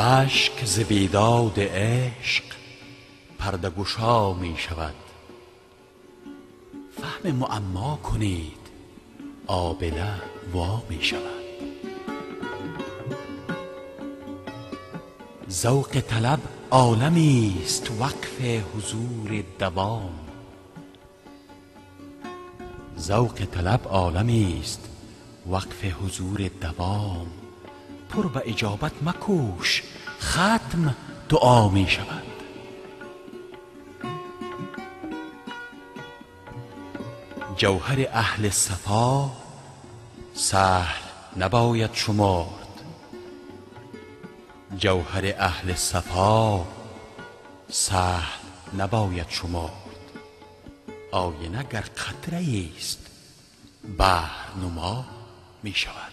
اشک ز بیداد عشق پرده گشا می شود. فهم معما کنید آبله وا می شود. ذوق طلب عالمی است وقف حضور دوام. پر به اجابت مکوش. ختم دعا می شود. جوهر اهل صفا سهل نباید شمرد. آینه گر قطره است بحر نما می شود.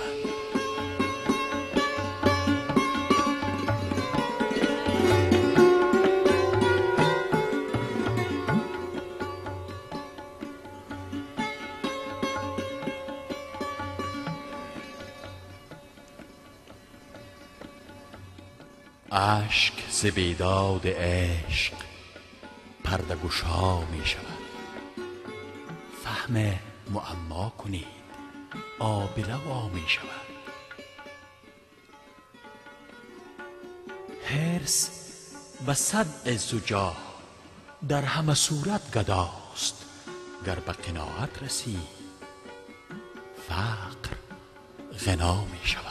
اشک ز بیداد عشق پرده گشا می شود. فهم معما کنید آبله وا می شود. حرص به صد عز و جاه در همه صورت گداست گر به قناعت رسی فقر غنا می شود.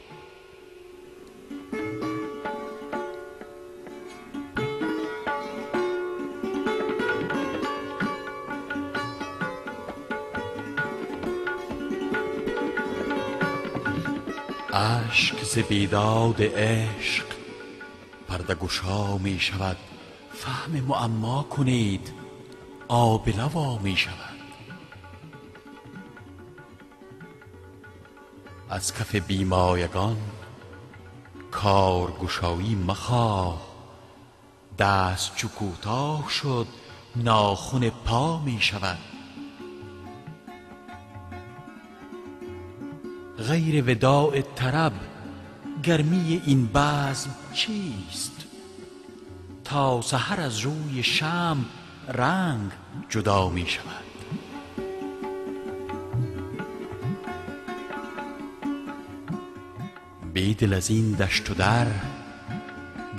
اشک ز بیداد عشق پرده گشا می شود. فهم معما کنید آبله وا می شود. از کف بی مایگان کارگشایی مخواه. دست چو کوتاه شد ناخن پا می شود. غیر وداع طرب گرمی این بزم چیست؟ تا سحر از روی شمع رنگ جدا می شود. بیدل ازین دشت و در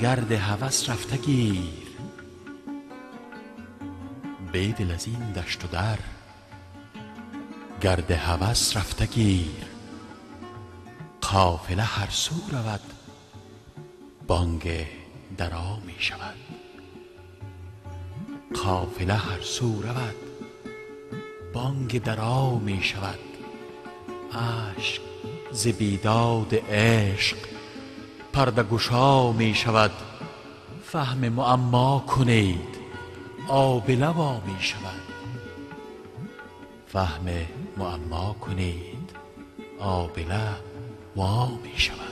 گرد هوس رفته گیر. قافله هر سو رود بانگ درا می شود. اشک ز بیداد عشق پرده گشا می شود. فهم معما کنید آبله وا می شود. 我没什么。